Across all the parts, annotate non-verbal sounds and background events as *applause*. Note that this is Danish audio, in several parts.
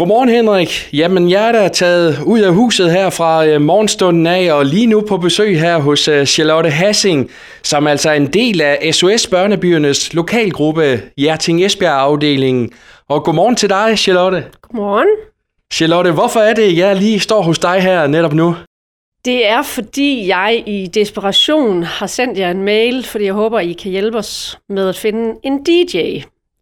Godmorgen Henrik. Jamen jeg er da taget ud af huset her fra øh, morgenstunden af og lige nu på besøg her hos øh, Charlotte Hassing, som altså er en del af SOS Børnebyernes lokalgruppe Hjerting Esbjerg afdelingen. Og godmorgen til dig Charlotte. Godmorgen. Charlotte, hvorfor er det, jeg lige står hos dig her netop nu? Det er fordi jeg i desperation har sendt jer en mail, fordi jeg håber, I kan hjælpe os med at finde en DJ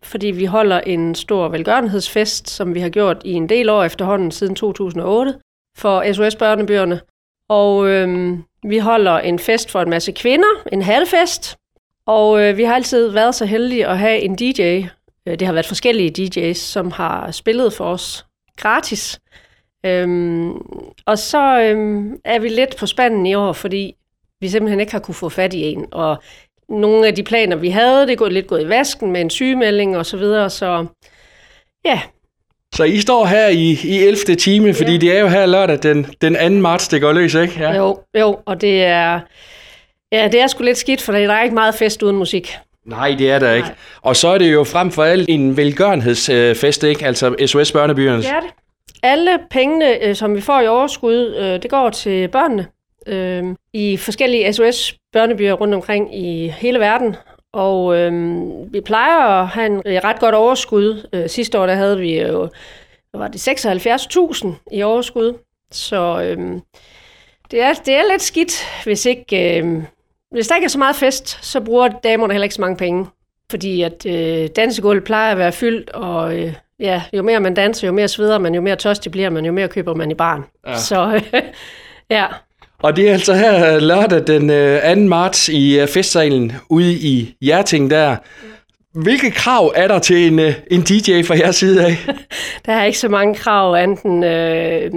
fordi vi holder en stor velgørenhedsfest, som vi har gjort i en del år efterhånden siden 2008 for SOS Børnebyerne. Og øhm, vi holder en fest for en masse kvinder, en halvfest, og øh, vi har altid været så heldige at have en DJ. Øh, det har været forskellige DJ's, som har spillet for os gratis. Øhm, og så øhm, er vi lidt på spanden i år, fordi vi simpelthen ikke har kunne få fat i en. Og nogle af de planer, vi havde, det er gået lidt gået i vasken med en sygemelding og så videre, så ja. Så I står her i, i 11. time, fordi ja. det er jo her lørdag den, den 2. marts, det går løs, ikke? Ja. Jo, jo, og det er, ja, det er sgu lidt skidt, for der er ikke meget fest uden musik. Nej, det er der ikke. Og så er det jo frem for alt en velgørenhedsfest, ikke? Altså SOS Børnebyernes. Det er det. Alle pengene, øh, som vi får i overskud, øh, det går til børnene øh, i forskellige SOS-børnebyer rundt omkring i hele verden. Og øh, vi plejer at have en ret godt overskud. Øh, sidste år der havde vi jo var det 76.000 i overskud. Så øh, det, er, det er lidt skidt, hvis ikke... Øh, hvis der ikke er så meget fest, så bruger damerne heller ikke så mange penge. Fordi at øh, dansegulvet plejer at være fyldt, og øh, ja, jo mere man danser, jo mere sveder man, jo mere tørstig bliver man, jo mere køber man i barn. Ja. Så øh, *laughs* ja, og det er altså her øh, lørdag den øh, 2. Marts i øh, festsalen ude i Hjerting der. Hvilke krav er der til en, en DJ fra jeres side af? *laughs* der er ikke så mange krav, enten øh,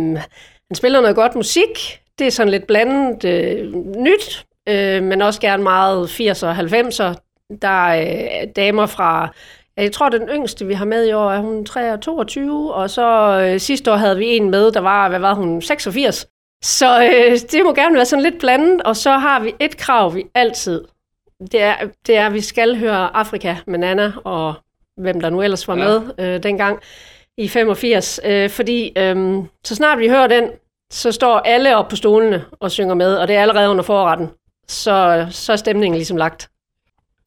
han spiller noget godt musik, det er sådan lidt blandet øh, nyt, øh, men også gerne meget 80'er og 90'er. Der er øh, damer fra, jeg tror den yngste vi har med i år er hun 23, og så øh, sidste år havde vi en med, der var, hvad var hun, 86. Så øh, det må gerne være sådan lidt blandet, og så har vi et krav, vi altid. Det er, det er at vi skal høre Afrika med Nana, og hvem der nu ellers var ja. med øh, dengang i 85. Øh, fordi øh, så snart vi hører den, så står alle op på stolene og synger med, og det er allerede under forretten. Så, så er stemningen ligesom lagt.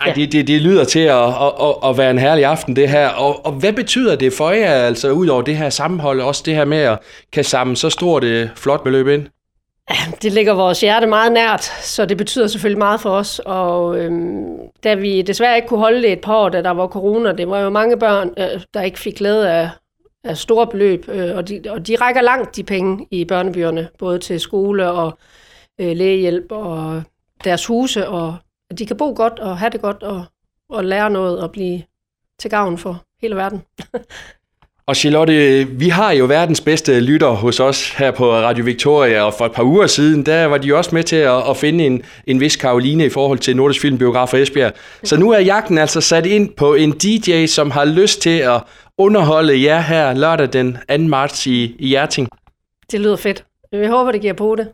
Ej, det, det, det lyder til at, at, at være en herlig aften, det her. Og, og hvad betyder det for jer, altså ud over det her sammenhold, også det her med at kan samle så stort et flot beløb ind? Det ligger vores hjerte meget nært, så det betyder selvfølgelig meget for os. Og øhm, da vi desværre ikke kunne holde det et par år, da der var corona, det var jo mange børn, øh, der ikke fik glæde af, af store beløb, øh, og, de, og de rækker langt de penge i børnebyerne, både til skole og øh, lægehjælp og deres huse, og at de kan bo godt og have det godt og, og lære noget og blive til gavn for hele verden. *laughs* Og Charlotte, vi har jo verdens bedste lytter hos os her på Radio Victoria, og for et par uger siden, der var de også med til at, at finde en, en vis Karoline i forhold til Nordisk Filmbiograf for Esbjerg. Så nu er jagten altså sat ind på en DJ, som har lyst til at underholde jer her lørdag den 2. marts i, i Hjerting. Det lyder fedt. Vi håber, det giver på det.